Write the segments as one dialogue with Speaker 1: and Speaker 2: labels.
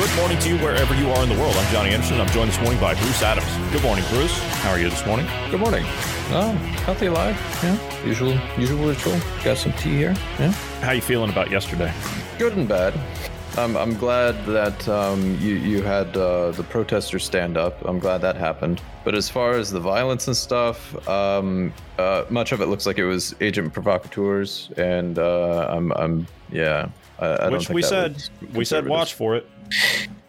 Speaker 1: Good morning to you wherever you are in the world. I'm Johnny Anderson. I'm joined this morning by Bruce Adams. Good morning, Bruce. How are you this morning?
Speaker 2: Good morning. Oh, healthy alive. Yeah, usual, usual ritual. Got some tea here. Yeah.
Speaker 1: How you feeling about yesterday?
Speaker 2: Good and bad. Um, I'm glad that um, you you had uh, the protesters stand up. I'm glad that happened. But as far as the violence and stuff, um, uh, much of it looks like it was agent provocateurs, and uh, I'm I'm yeah. I,
Speaker 1: Which we said we said watch for it.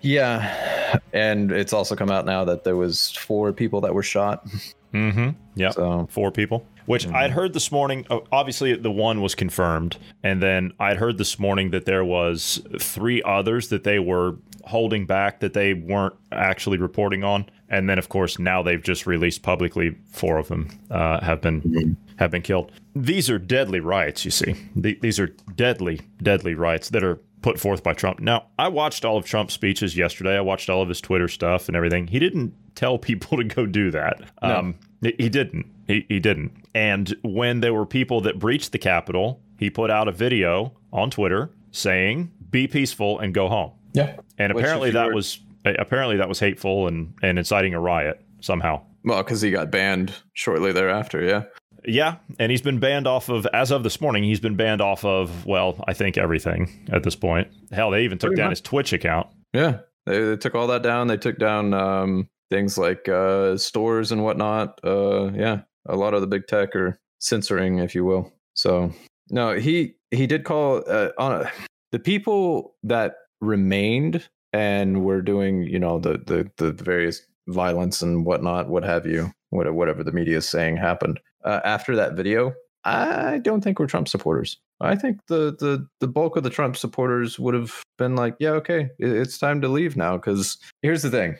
Speaker 2: Yeah, and it's also come out now that there was four people that were shot.
Speaker 1: Mm-hmm. Yeah.
Speaker 2: So
Speaker 1: Four people. Which I'd heard this morning. oh, Obviously, the one was confirmed, and then I'd heard this morning that there was three others that they were holding back that they weren't actually reporting on, and then of course now they've just released publicly four of them uh, have been have been killed. These are deadly riots. You see, these are deadly, deadly riots that are put forth by Trump. Now, I watched all of Trump's speeches yesterday. I watched all of his Twitter stuff and everything. He didn't tell people to go do that. Um, he he didn't. He, he didn't. And when there were people that breached the Capitol, he put out a video on Twitter saying, "Be peaceful and go home."
Speaker 2: yeah,
Speaker 1: And
Speaker 2: Which,
Speaker 1: apparently that
Speaker 2: were-
Speaker 1: was apparently that was hateful and and inciting a riot somehow.
Speaker 2: well, because he got banned shortly thereafter. Yeah.
Speaker 1: Yeah, and he's been banned off of as of this morning. He's been banned off of well, I think everything at this point. Hell, they even took
Speaker 2: Pretty
Speaker 1: down
Speaker 2: much.
Speaker 1: his Twitch account.
Speaker 2: Yeah, they, they took all that down. They took down um, things like uh, stores and whatnot. Uh, yeah, a lot of the big tech are censoring, if you will. So no, he he did call uh, on a, the people that remained and were doing, you know, the the the various violence and whatnot, what have you, what- whatever the media is saying happened uh, after that video. I don't think we're Trump supporters. I think the the the bulk of the Trump supporters would have been like, yeah, okay, it's time to leave now. Because here's the thing: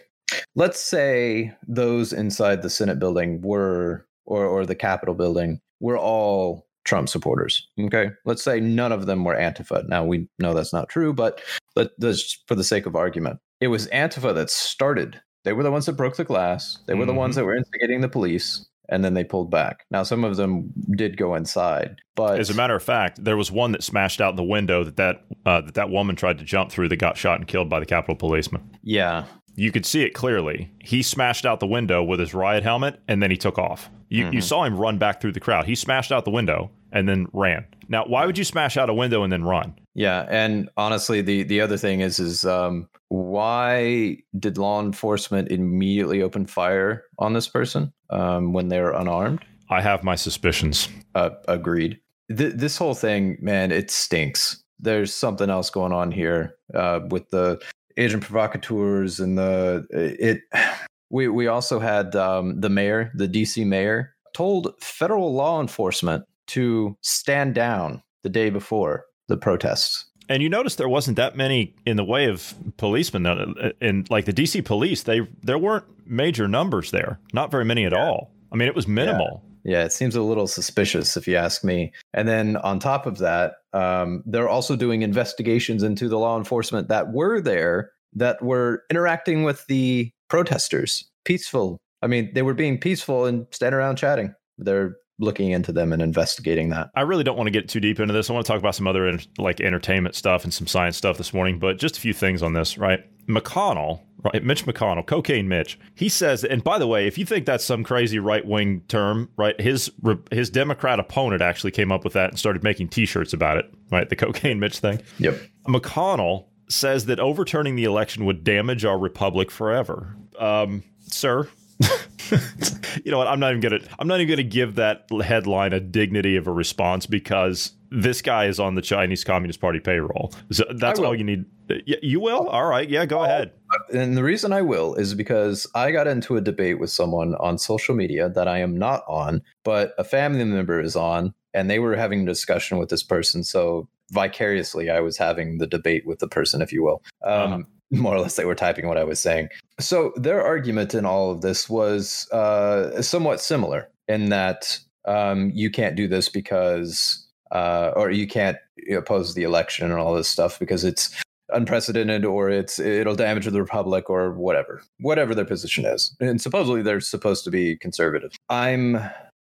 Speaker 2: let's say those inside the Senate building were, or or the Capitol building, were all Trump supporters. Okay, let's say none of them were Antifa. Now we know that's not true, but let for the sake of argument, it was Antifa that started. They were the ones that broke the glass. They were the ones that were instigating the police. And then they pulled back. Now, some of them did go inside, but
Speaker 1: As a matter of fact, there was one that smashed out the window that that uh, that that woman tried to jump through that got shot and killed by the Capitol policeman.
Speaker 2: yeah,
Speaker 1: You could see it clearly. He smashed out the window with his riot helmet and then he took off. You, you saw him run back through the crowd. He smashed out the window and then ran. Now, why would you smash out a window and then run?
Speaker 2: Yeah, and honestly, the the other thing is is um, why did law enforcement immediately open fire on this person um, when they were unarmed?
Speaker 1: I have my suspicions.
Speaker 2: Uh, agreed. Th- this whole thing, man, it stinks. There's something else going on here uh, with the agent provocateurs and the it. We we also had um, the mayor, the DC mayor, told federal law enforcement to stand down the day before the protests.
Speaker 1: And you notice there wasn't that many in the way of policemen. In like the DC police, they there weren't major numbers there. Not very many at all. I mean, it was minimal.
Speaker 2: Yeah, it seems a little suspicious if you ask me. And then on top of that, um, they're also doing investigations into the law enforcement that were there that were interacting with the protesters. Peaceful. I mean, they were being peaceful and standing around chatting. They're looking into them and investigating that.
Speaker 1: I really don't want to get too deep into this. I want to talk about some other like entertainment stuff and some science stuff this morning, but just a few things on this, right? McConnell, right? Mitch McConnell, cocaine Mitch. He says, and by the way, if you think that's some crazy right wing term, right? His his Democrat opponent actually came up with that and started making T-shirts about it, right? The cocaine Mitch thing.
Speaker 2: Yep.
Speaker 1: McConnell says that overturning the election would damage our republic forever. Um, sir, you know what? I'm not even gonna. I'm not even gonna give that headline a dignity of a response because this guy is on the Chinese Communist Party payroll. So that's all you need. Yeah, you will. All right. Yeah, go ahead.
Speaker 2: And the reason I will is because I got into a debate with someone on social media that I am not on, but a family member is on, and they were having a discussion with this person. So vicariously I was having the debate with the person, if you will. Um, uh-huh. More or less, they were typing what I was saying. So their argument in all of this was uh, somewhat similar in that um, you can't do this because, uh, or you can't oppose the election and all this stuff because it's unprecedented or it's it'll damage the republic or whatever whatever their position is. And supposedly they're supposed to be conservative. I'm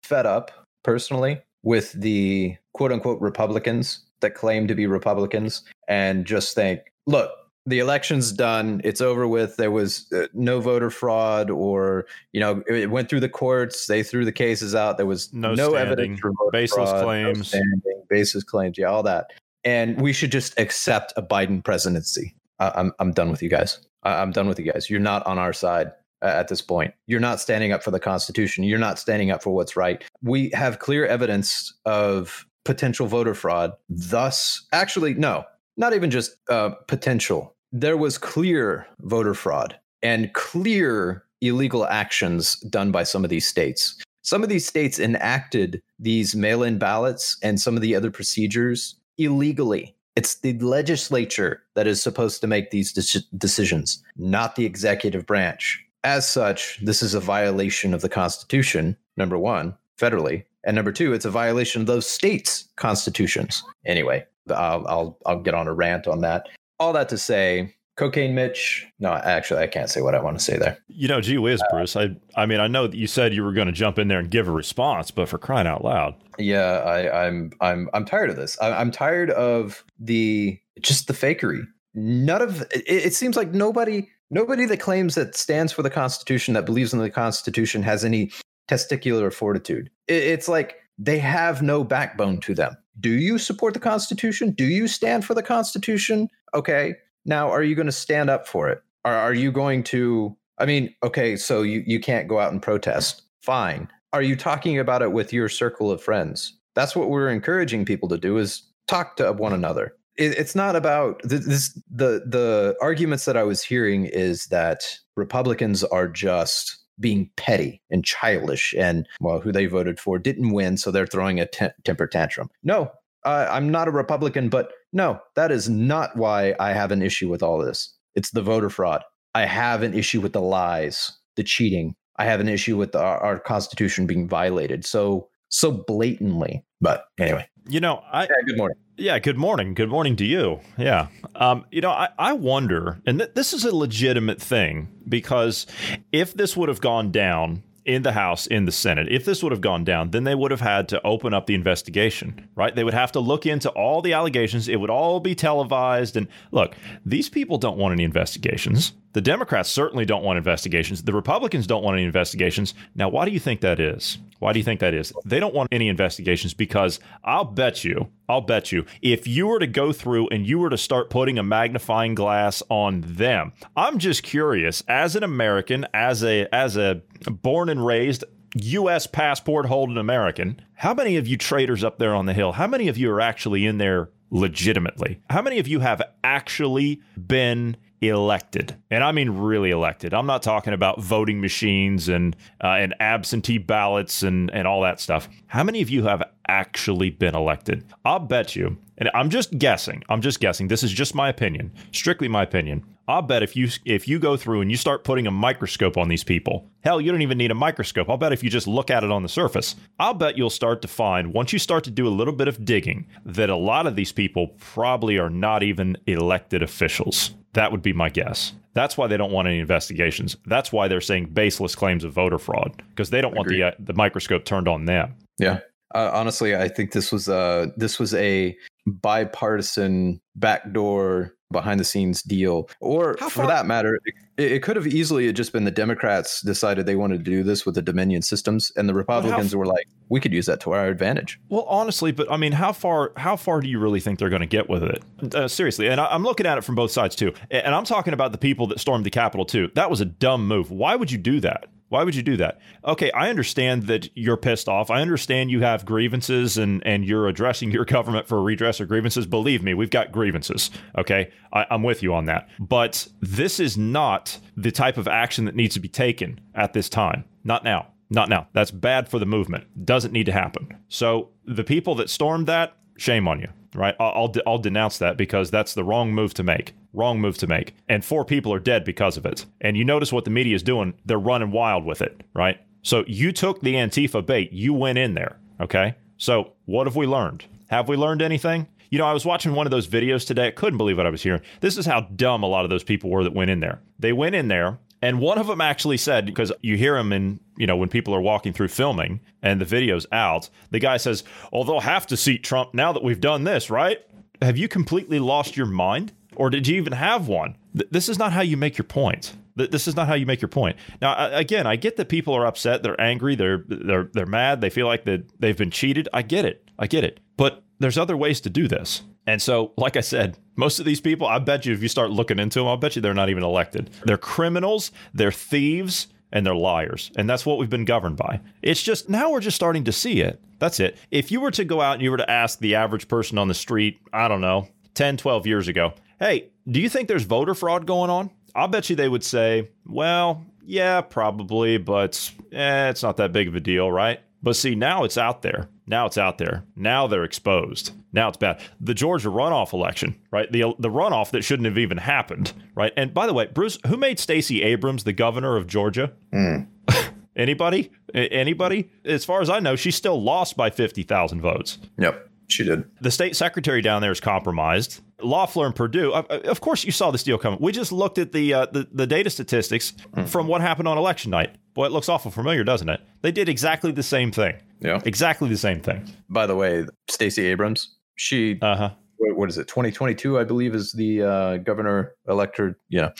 Speaker 2: fed up personally with the quote unquote republicans that claim to be republicans and just think look the election's done it's over with there was uh, no voter fraud or you know it went through the courts they threw the cases out there was no, no evidence for
Speaker 1: baseless
Speaker 2: fraud,
Speaker 1: claims no
Speaker 2: standing, baseless claims yeah all that and we should just accept a Biden presidency. I, I'm I'm done with you guys. I, I'm done with you guys. You're not on our side at this point. You're not standing up for the Constitution. You're not standing up for what's right. We have clear evidence of potential voter fraud. Thus, actually, no, not even just uh, potential. There was clear voter fraud and clear illegal actions done by some of these states. Some of these states enacted these mail in ballots and some of the other procedures illegally. It's the legislature that is supposed to make these de- decisions, not the executive branch. As such, this is a violation of the Constitution, number one, federally. And number two, it's a violation of those states' constitutions. Anyway, I'll, I'll, I'll get on a rant on that. All that to say, Cocaine Mitch. No, actually, I can't say what I want to say there.
Speaker 1: You know, gee whiz, uh, Bruce. I, I mean, I know that you said you were going to jump in there and give a response, but for crying out loud.
Speaker 2: Yeah, I, I'm, I'm, I'm tired of this. I, am tired of the just the fakery. None of it, it seems like nobody, nobody that claims that stands for the Constitution, that believes in the Constitution, has any testicular fortitude. It, it's like they have no backbone to them. Do you support the Constitution? Do you stand for the Constitution? Okay, now, are you going to stand up for it? Are, are you going to? I mean, okay, so you, you can't go out and protest. Fine. Are you talking about it with your circle of friends? That's what we're encouraging people to do is talk to one another. It, it's not about this. The the arguments that I was hearing is that Republicans are just being petty and childish and well who they voted for didn't win so they're throwing a te- temper tantrum no uh, i'm not a republican but no, that is not why I have an issue with all this. It's the voter fraud. I have an issue with the lies, the cheating. I have an issue with our, our Constitution being violated so so blatantly. But anyway,
Speaker 1: you know, I
Speaker 2: yeah, good morning.
Speaker 1: Yeah, good morning. Good morning to you. Yeah. Um, you know, I, I wonder, and th- this is a legitimate thing because if this would have gone down in the House, in the Senate. If this would have gone down, then they would have had to open up the investigation, right? They would have to look into all the allegations. It would all be televised. And look, these people don't want any investigations. The Democrats certainly don't want investigations. The Republicans don't want any investigations. Now, why do you think that is? Why do you think that is? They don't want any investigations because I'll bet you, I'll bet you, if you were to go through and you were to start putting a magnifying glass on them, I'm just curious, as an American, as a as a born and raised U.S. passport holding American, how many of you traitors up there on the hill, how many of you are actually in there legitimately? How many of you have actually been elected, and I mean really elected. I'm not talking about voting machines and uh, and absentee ballots and and all that stuff. How many of you have actually been elected? I'll bet you, and I'm just guessing. I'm just guessing. This is just my opinion, strictly my opinion. I'll bet if you if you go through and you start putting a microscope on these people, hell, you don't even need a microscope. I'll bet if you just look at it on the surface, I'll bet you'll start to find once you start to do a little bit of digging that a lot of these people probably are not even elected officials. That would be my guess. That's why they don't want any investigations. That's why they're saying baseless claims of voter fraud because they don't want the uh, the microscope turned on them.
Speaker 2: Yeah. Uh, honestly, I think this was a this was a bipartisan backdoor behind the scenes deal. Or for that matter it, it, could have easily just been the democrats decided they wanted to do this with the dominion systems and the republicans were like we could use that to our advantage.
Speaker 1: Well honestly but i mean how far how far do you really think they're going to get with it? Uh, seriously and I, i'm looking at it from both sides too. And i'm talking about the people that stormed the capitol too. That was a dumb move. Why would you do that why would you do that? Okay, I understand that you're pissed off. I understand you have grievances and, and you're addressing your government for redress of grievances. Believe me, we've got grievances. Okay, I, I'm with you on that. But this is not the type of action that needs to be taken at this time. Not now. Not now. That's bad for the movement. Doesn't need to happen. So the people that stormed that, shame on you. right? I'll, I'll, I'll denounce that because that's the wrong move to make. Wrong move to make. And four people are dead because of it. And you notice what the media is doing. They're running wild with it, right? So you took the Antifa bait. You went in there, okay? So what have we learned? Have we learned anything? You know, I was watching one of those videos today. I couldn't believe what I was hearing. This is how dumb a lot of those people were that went in there. They went in there and one of them actually said, because you hear him in, you know, when people are walking through filming and the video's out, the guy says, Oh, they'll have to seat Trump now that we've done this, right? Have you completely lost your mind? Or did you even have one? Th- this is not how you make your point. Th- This is not how you make your point. Now, I- again, I get that people are upset, they're angry, they're they're they're mad, they feel like that they've been cheated. I get it, I get it. But there's other ways to do this. And so, like I said, most of these people, I bet you, if you start looking into them, I'll bet you they're not even elected. They're criminals, they're thieves, and they're liars. And that's what we've been governed by. It's just now we're just starting to see it. That's it. If you were to go out and you were to ask the average person on the street, I don't know, 10, 12 years ago, hey, do you think there's voter fraud going on? I'll bet you they would say, well, yeah, probably, but eh, it's not that big of a deal, right? But see, now it's out there. Now it's out there. Now they're exposed. Now it's bad. The Georgia runoff election, right? The the runoff that shouldn't have even happened, right? And by the way, Bruce, who made Stacey Abrams the governor of Georgia? Anybody? A- Anybody? As far as I know, she still lost by 50,000 votes.
Speaker 2: Yep, she did.
Speaker 1: The state secretary down there is compromised. Loeffler and Perdue, of- course, you saw this deal coming. We just looked at the uh, the, the data statistics from what happened on election night. Boy, it looks awful familiar, doesn't it? They did exactly the same thing.
Speaker 2: Yeah.
Speaker 1: Exactly the same thing.
Speaker 2: By the way, Stacey Abrams, she
Speaker 1: Uh huh.
Speaker 2: what, is it? 2022, I believe, is the uh, governor elected. Yeah,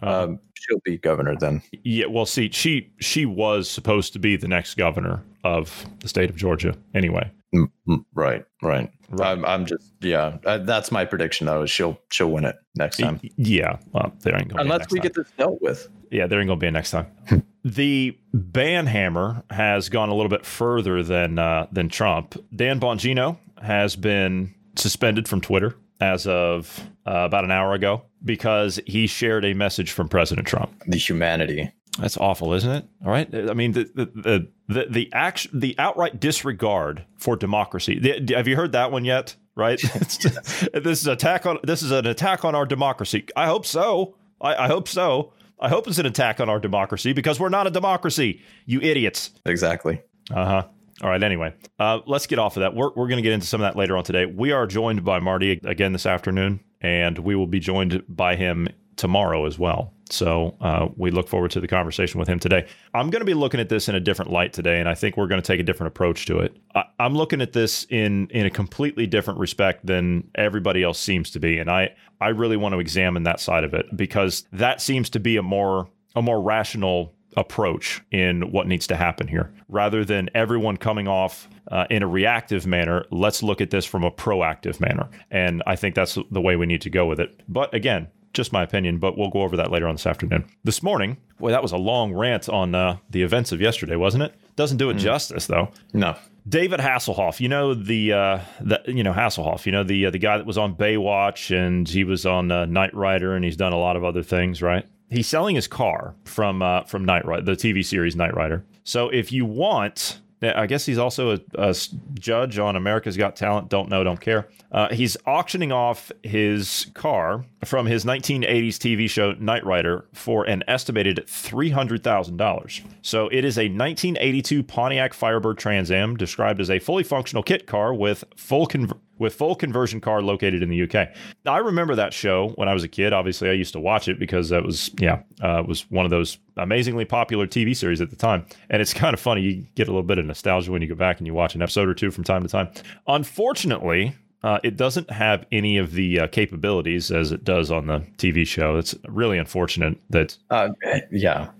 Speaker 1: Uh-huh.
Speaker 2: um, she'll be governor then.
Speaker 1: Yeah. Well, see, she she was supposed to be the next governor of the state of Georgia. Anyway.
Speaker 2: Mm, mm, Right, right.
Speaker 1: Right.
Speaker 2: I'm, I'm just yeah. Uh, that's my prediction though. Is she'll she'll win it next time,
Speaker 1: Yeah. Well, there ain't gonna be
Speaker 2: unless
Speaker 1: next
Speaker 2: we
Speaker 1: time.
Speaker 2: get this dealt with.
Speaker 1: Yeah, there ain't gonna be a next time. the ban hammer has gone a little bit further than uh, than Trump. Dan Bongino has been suspended from Twitter as of uh, about an hour ago because he shared a message from President Trump.
Speaker 2: The humanity.
Speaker 1: That's awful, isn't it? All right. I mean, the the the the, the act, the outright disregard for democracy. The- have you heard that one yet? Right. This is attack on this is an attack on our democracy. I hope so. I, I hope so. I hope it's an attack on our democracy because we're not a democracy. You idiots.
Speaker 2: Exactly.
Speaker 1: Uh huh. All right. Anyway, uh, let's get off of that. We're, we're going to get into some of that later on today. We are joined by Marty again this afternoon, and we will be joined by him tomorrow as well. So uh, we look forward to the conversation with him today. I'm going to be looking at this in a different light today, and I think we're going to take a different approach to it. I, I'm looking at this in in a completely different respect than everybody else seems to be, and I I really want to examine that side of it because that seems to be a more a more rational approach in what needs to happen here rather than everyone coming off uh, in a reactive manner let's look at this from a proactive manner and i think that's the way we need to go with it but again just my opinion but we'll go over that later on this afternoon this morning boy that was a long rant on uh, the events of yesterday wasn't it doesn't do it justice though
Speaker 2: No.
Speaker 1: David Hasselhoff, you know the uh, the you know Hasselhoff, you know the uh, the guy that was on Baywatch and he was on uh, Knight Rider and he's done a lot of other things, right? He's selling his car from uh, from Knight Rider, the TV series Knight Rider. So if you want, I guess he's also a judge on America's Got Talent. Don't know, don't care. Uh, he's auctioning off his car from his 1980s TV show Knight Rider for an estimated $300,000. So it is a 1982 Pontiac Firebird Trans Am described as a fully functional kit car with full conver- with full conversion car located in the UK. I remember that show when I was a kid. Obviously, I used to watch it because that was yeah, uh, it was one of those amazingly popular TV series at the time. And it's kind of funny. You get a little bit of nostalgia when you go back and you watch an episode or two from time to time. Unfortunately, uh, it doesn't have any of the uh, capabilities as it does on the TV show. It's really unfortunate that
Speaker 2: Uh, yeah.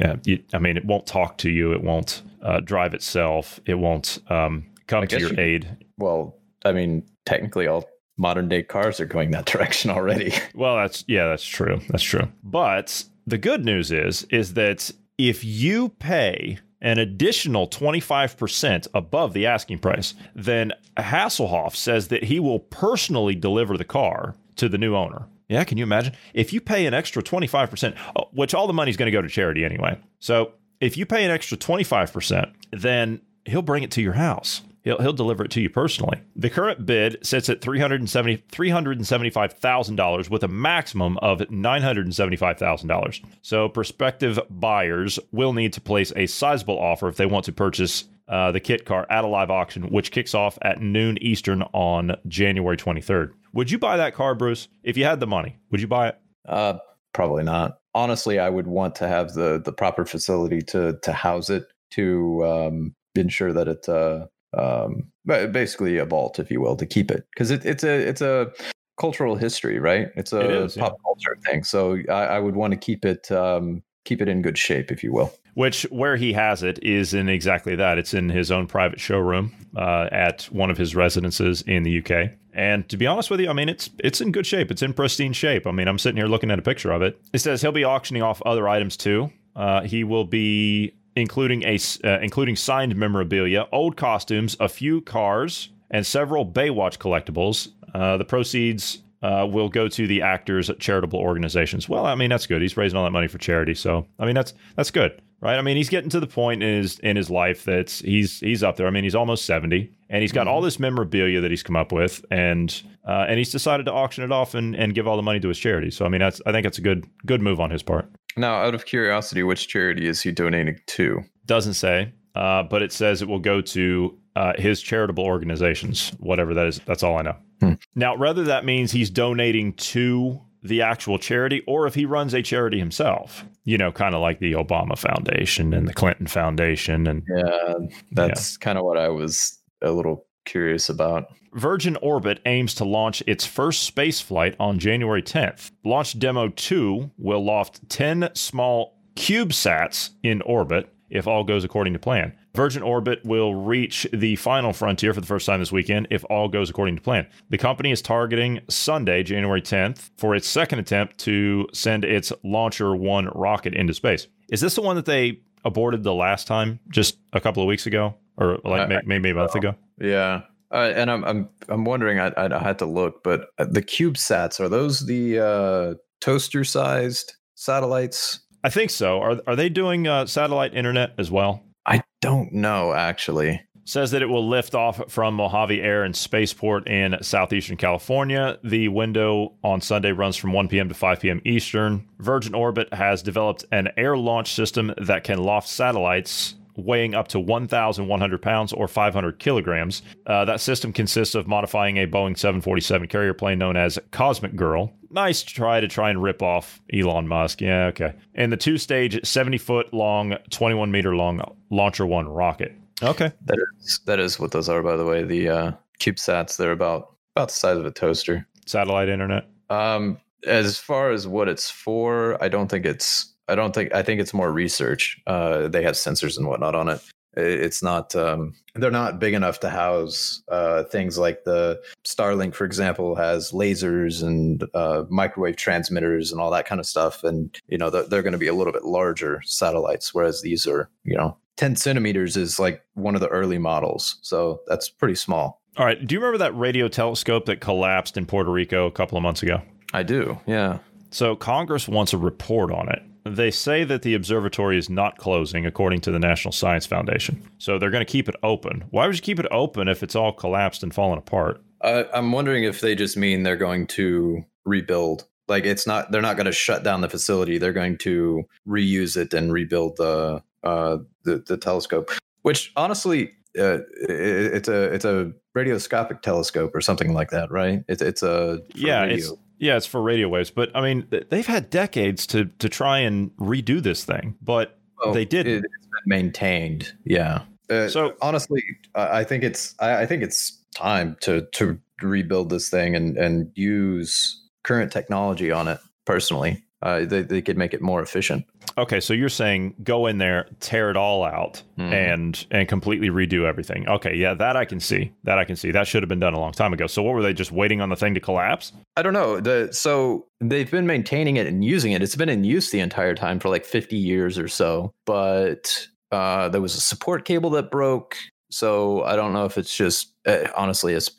Speaker 1: yeah, you, I mean, it won't talk to you. It won't uh, drive itself. It won't um, come to your
Speaker 2: you-
Speaker 1: aid.
Speaker 2: Well, I mean, technically, all modern day cars are going that direction already.
Speaker 1: Well, that's yeah, that's true. That's true. But the good news is is that if you pay an additional 25% above the asking price, then Hasselhoff says that he will personally deliver the car to the new owner. Yeah, can you imagine? If you pay an extra 25%, uh, which all the money's going to go to charity anyway. So, if you pay an extra 25%, then he'll bring it to your house. He'll, he'll deliver it to you personally. The current bid sits at $370, $375,000 with a maximum of $975,000. So prospective buyers will need to place a sizable offer if they want to purchase uh, the kit car at a live auction, which kicks off at noon Eastern on January 23rd. Would you buy that car, Bruce? If you had the money, would you buy it?
Speaker 2: Uh, probably not. Honestly, I would want to have the the proper facility to to house it to um, ensure that it uh, um, basically a vault, if you will, to keep it because it, it's a it's a cultural history, right? It's a
Speaker 1: It is,
Speaker 2: pop culture thing. So I, I would want to keep it um, keep it in good shape, if you will.
Speaker 1: Which, where he has it, is in exactly that. It's in his own private showroom uh, at one of his residences in the UK. And to be honest with you, I mean, it's it's in good shape. It's in pristine shape. I mean, I'm sitting here looking at a picture of it. It says he'll be auctioning off other items too. Uh, he will be including a uh, including signed memorabilia, old costumes, a few cars, and several Baywatch collectibles. Uh, the proceeds uh, will go to the actors' charitable organizations. Well, I mean that's good. He's raising all that money for charity, so I mean that's that's good, right? I mean he's getting to the point in his in his life that he's he's up there. I mean he's almost seventy, and he's got all this memorabilia that he's come up with, and uh, and he's decided to auction it off and, and give all the money to his charity. So I mean that's I think that's a good good move on his part.
Speaker 2: Now, out of curiosity, which charity is he donating to?
Speaker 1: Doesn't say, uh, but it says it will go to uh, his charitable organizations, whatever that is. That's all I know.
Speaker 2: Hmm.
Speaker 1: Now, whether that means he's donating to the actual charity or if he runs a charity himself, you know, kind of like the Obama Foundation and the Clinton Foundation. And
Speaker 2: Yeah, that's kind of what I was a little curious about.
Speaker 1: Virgin Orbit aims to launch its first space flight on January 10th. Launch Demo 2 will loft 10 small CubeSats in orbit if all goes according to plan. Virgin Orbit will reach the final frontier for the first time this weekend if all goes according to plan. The company is targeting Sunday, January 10th, for its second attempt to send its Launcher 1 rocket into space. Is this the one that they aborted the last time, just a couple of weeks ago? Or like
Speaker 2: I-
Speaker 1: may- maybe a month ago?
Speaker 2: Yeah, uh, and I'm I'm I'm wondering. I I had to look, but uh, the CubeSats are those the uh, toaster sized satellites?
Speaker 1: I think so. Are are they doing uh, satellite internet as well?
Speaker 2: I don't know actually.
Speaker 1: Says that it will lift off from Mojave Air and Spaceport in southeastern California. The window on Sunday runs from 1 p.m. to 5 p.m. Eastern. Virgin Orbit has developed an air launch system that can loft satellites weighing up to 1,100 pounds or 500 kilograms. Uh, that system consists of modifying a Boeing 747 carrier plane known as Cosmic Girl. Nice try to try and rip off Elon Musk. Yeah, okay. And the two stage, 70 foot long, 21 meter long Launcher One rocket. Okay.
Speaker 2: That is that is what those are, by the way. The uh, CubeSats they're about about the size of a toaster.
Speaker 1: Satellite internet.
Speaker 2: Um, as far as what it's for, I don't think it's. I don't think. I think it's more research. Uh, they have sensors and whatnot on it. It's not. Um, they're not big enough to house uh, things like the Starlink, for example, has lasers and uh, microwave transmitters and all that kind of stuff. And you know, they're, they're going to be a little bit larger satellites, whereas these are, you know, ten centimeters is like one of the early models. So that's pretty small.
Speaker 1: All right. Do you remember that radio telescope that collapsed in Puerto Rico a couple of months ago?
Speaker 2: I do. Yeah.
Speaker 1: So Congress wants a report on it. They say that the observatory is not closing, according to the National Science Foundation. So they're going to keep it open. Why would you keep it open if it's all collapsed and fallen apart?
Speaker 2: Uh, I'm wondering if they just mean they're going to rebuild. Like it's not, they're not going to shut down the facility. They're going to reuse it and rebuild the uh, the, the telescope. Which honestly, uh, it, it's a it's a radioscopic telescope or something like that, right? It's it's a
Speaker 1: yeah,
Speaker 2: radio.
Speaker 1: it's yeah, it's for radio waves. But I mean, they've had decades to to try and redo this thing, but
Speaker 2: Well,
Speaker 1: they didn't.
Speaker 2: It, has been maintained. Yeah. Uh,
Speaker 1: So-
Speaker 2: honestly, I I think it's I, I think it's time to to rebuild this thing and and use current technology on it. Personally, uh, they they could make it more efficient.
Speaker 1: okay, so you're saying go in there, tear it all out,
Speaker 2: Mhm.
Speaker 1: and and completely redo everything. Okay, yeah, that I can see. That I can see. That should have been done a long time ago. So what were they just waiting on the thing to collapse?
Speaker 2: I don't know. The so they've been maintaining it and using it. It's been in use the entire time for like 50 years or so. But uh, there was a support cable that broke. So I don't know if it's just uh, honestly it's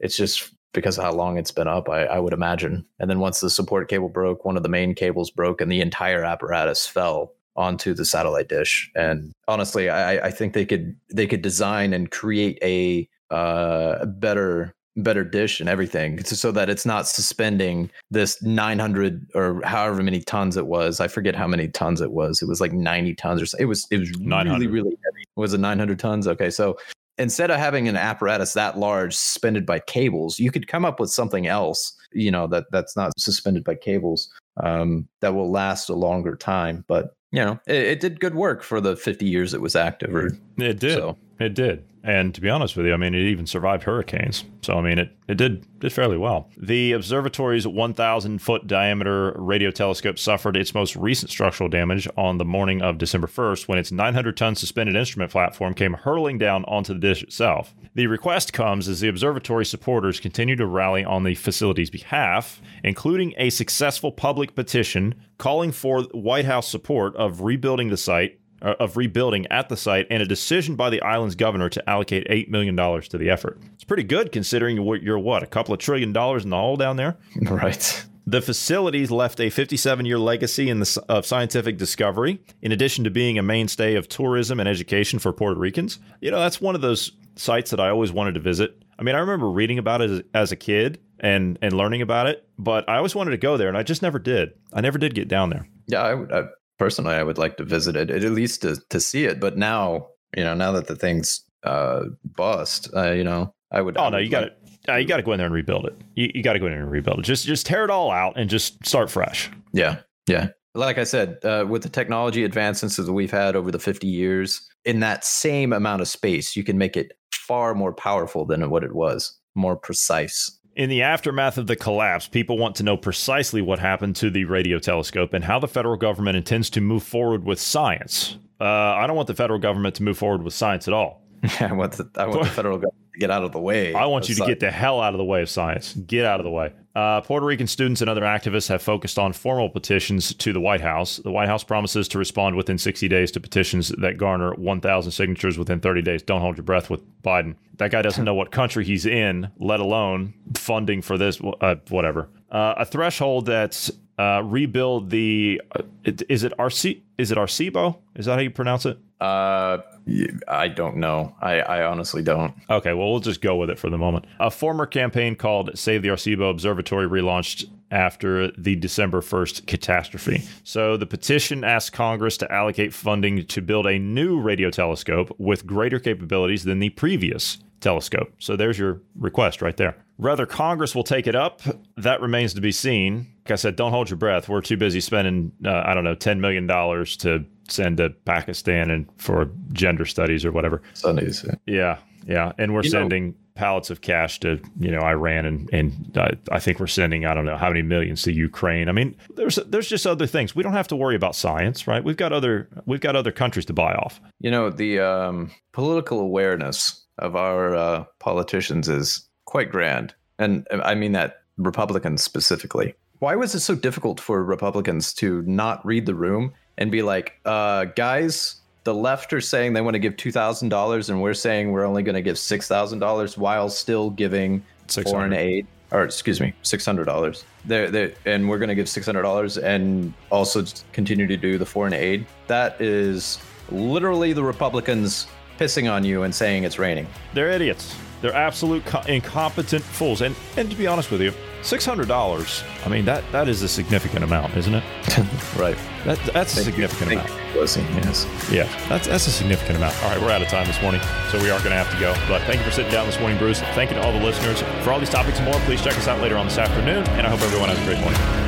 Speaker 2: it's just because of how long it's been up. I, I would imagine. And then once the support cable broke, one of the main cables broke, and the entire apparatus fell. onto the satellite dish. And honestly, I, I think they could they could design and create a uh, better better dish and everything so that it's not suspending this 900 or however many tons it was i forget how many tons it was it was like 90 tons or so it was it was really really heavy was it 900 tons okay so instead of having an apparatus that large suspended by cables you could come up with something else you know that that's not suspended by cables um, that will last a longer time but you know it, it, did good work for the 50 years it was active or
Speaker 1: it did so. it did and to be honest with you, I mean, it even survived hurricanes. So, I mean, it, it did, did fairly well. The observatory's 1,000 foot diameter radio telescope suffered its most recent structural damage on the morning of December 1st when its 900 ton suspended instrument platform came hurling down onto the dish itself. The request comes as the observatory supporters continue to rally on the facility's behalf, including a successful public petition calling for White House support of rebuilding the site uh, of rebuilding at the site and a decision by the island's governor to allocate $8 million to the effort. It's pretty good considering you're what, a couple of trillion dollars in the hole down there?
Speaker 2: Right.
Speaker 1: The facilities left a 57 year legacy in the, of scientific discovery, in addition to being a mainstay of tourism and education for Puerto Ricans. You know, that's one of those sites that I always wanted to visit. I mean, I remember reading about it as, as a kid and, and learning about it, but I always wanted to go there and I just never did. I never did get down there.
Speaker 2: Yeah, I, I personally i would like to visit it at least to, to see it. But now you know now that the thing's uh bust uh, you know i would
Speaker 1: oh
Speaker 2: I
Speaker 1: no you got to uh, you got to go in there and rebuild it. You, you got to go in there and rebuild it. Just just tear it all out and just start fresh.
Speaker 2: Yeah yeah. Like i said uh, with the technology advancements that we've had over the 50 years in that same amount of space you can make it far more powerful than what it was more precise
Speaker 1: in the aftermath of the collapse, people want to know precisely what happened to the radio telescope and how the federal government intends to move forward with science. Uh, I don't want the federal government to move forward with science at all.
Speaker 2: I want the, I want the federal government to get out of the way.
Speaker 1: I want you to get the hell out of the way of science. Get out of the way. Uh, Puerto Rican students and other activists have focused on formal petitions to the White House. The White House promises to respond within 60 days to petitions that garner 1,000 signatures within 30 days. Don't hold your breath with Biden. That guy doesn't know what country he's in, let alone funding for this, uh, whatever. Uh, a threshold that's uh, rebuild the uh, is it RC is it Arecibo? Is that how you pronounce it?
Speaker 2: Uh, I don't know. I, I honestly don't.
Speaker 1: Okay, well, we'll just go with it for the moment. A former campaign called Save the Arecibo Observatory relaunched after the December 1st catastrophe. So the petition asks Congress to allocate funding to build a new radio telescope with greater capabilities than the previous telescope. So there's your request right there. Whether Congress will take it up, that remains to be seen. Like I said, don't hold your breath. We're too busy spending, uh, I don't know, $10 million to send to Pakistan and for gender studies or whatever.
Speaker 2: Studies.
Speaker 1: Yeah. Yeah. And we're you sending know, pallets of cash to, you know, Iran and, and uh, I think we're sending, I don't know how many millions to Ukraine. I mean, there's, there's just other things. We don't have to worry about science, right? We've got other, we've got other countries to buy off.
Speaker 2: You know, the um, political awareness of our uh, politicians is quite grand. And I mean that Republicans specifically. Why was it so difficult for Republicans to not read the room and be like, uh, guys, the left are saying they want to give $2,000 and we're saying we're only going to give $6,000 while still giving foreign aid? Or excuse me, six hundred dollars. There, there, and we're going to give six hundred dollars, and also continue to do the foreign aid. That is literally the Republicans pissing on you and saying it's raining.
Speaker 1: They're idiots. They're absolute co- incompetent fools. And and to be honest with you, six hundred dollars. I mean that that is a significant amount, isn't it?
Speaker 2: right.
Speaker 1: That that's thank a significant you, amount.
Speaker 2: yes.
Speaker 1: Yeah, that's that's a significant amount. All right, we're out of time this morning, so we are going to have to go. But thank you for sitting down this morning, Bruce. Thank you to all the listeners for all these topics and more. Please check us out later on this afternoon, and I hope everyone has a great morning.